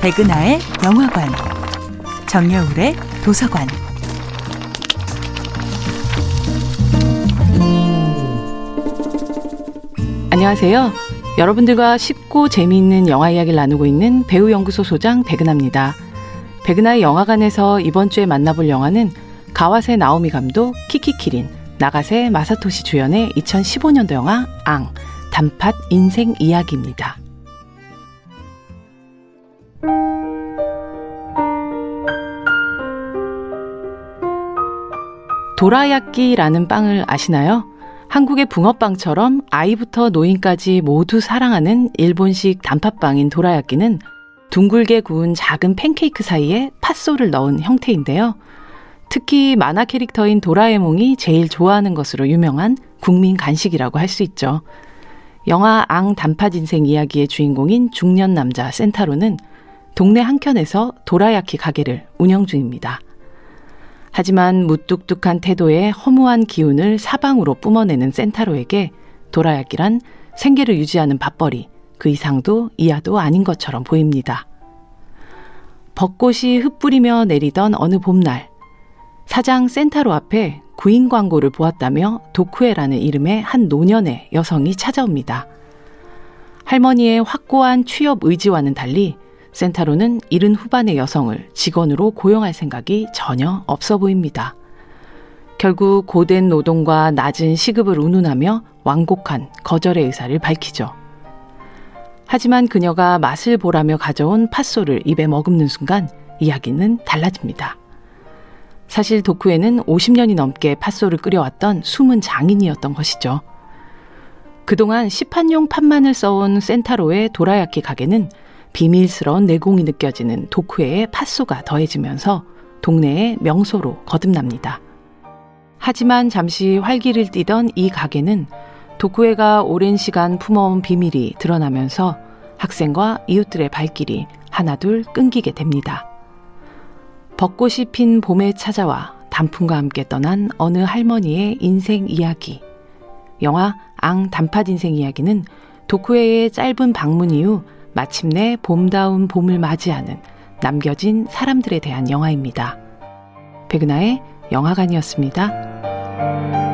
백은하의 영화관, 정여울의 도서관. 안녕하세요. 여러분들과 쉽고 재미있는 영화 이야기를 나누고 있는 배우연구소 소장 백은하입니다. 백은하의 영화관에서 이번 주에 만나볼 영화는 가와세 나오미 감독, 키키키린, 나가세 마사토시 주연의 2015년도 영화 앙, 단팥 인생 이야기입니다. 도라야끼라는 빵을 아시나요? 한국의 붕어빵처럼 아이부터 노인까지 모두 사랑하는 일본식 단팥빵인 도라야끼는 둥글게 구운 작은 팬케이크 사이에 팥소를 넣은 형태인데요. 특히 만화 캐릭터인 도라에몽이 제일 좋아하는 것으로 유명한 국민 간식이라고 할 수 있죠. 영화 앙 단팥 인생 이야기의 주인공인 중년 남자 센타로는 동네 한켠에서 도라야키 가게를 운영 중입니다. 하지만 무뚝뚝한 태도에 허무한 기운을 사방으로 뿜어내는 센타로에게 도라야끼란 생계를 유지하는 밥벌이 그 이상도 이하도 아닌 것처럼 보입니다. 벚꽃이 흩뿌리며 내리던 어느 봄날 사장 센타로 앞에 구인 광고를 보았다며 도쿠에라는 이름의 한 노년의 여성이 찾아옵니다. 할머니의 확고한 취업 의지와는 달리 센타로는 이른 후반의 여성을 직원으로 고용할 생각이 전혀 없어 보입니다. 결국 고된 노동과 낮은 시급을 운운하며 완곡한 거절의 의사를 밝히죠. 하지만 그녀가 맛을 보라며 가져온 팥소를 입에 머금는 순간 이야기는 달라집니다. 사실 도쿠에는 50년이 넘게 팥소를 끓여왔던 숨은 장인이었던 것이죠. 그동안 시판용 팥만을 써온 센타로의 도라야키 가게는 비밀스러운 내공이 느껴지는 도쿠에의 팥소가 더해지면서 동네의 명소로 거듭납니다. 하지만 잠시 활기를 띠던 이 가게는 도쿠에가 오랜 시간 품어온 비밀이 드러나면서 학생과 이웃들의 발길이 하나둘 끊기게 됩니다. 벚꽃이 핀 봄에 찾아와 단풍과 함께 떠난 어느 할머니의 인생 이야기. 영화 앙 단팥 인생 이야기는 도쿠에의 짧은 방문 이후 마침내 봄다운 봄을 맞이하는 남겨진 사람들에 대한 영화입니다. 백은하의 영화관이었습니다.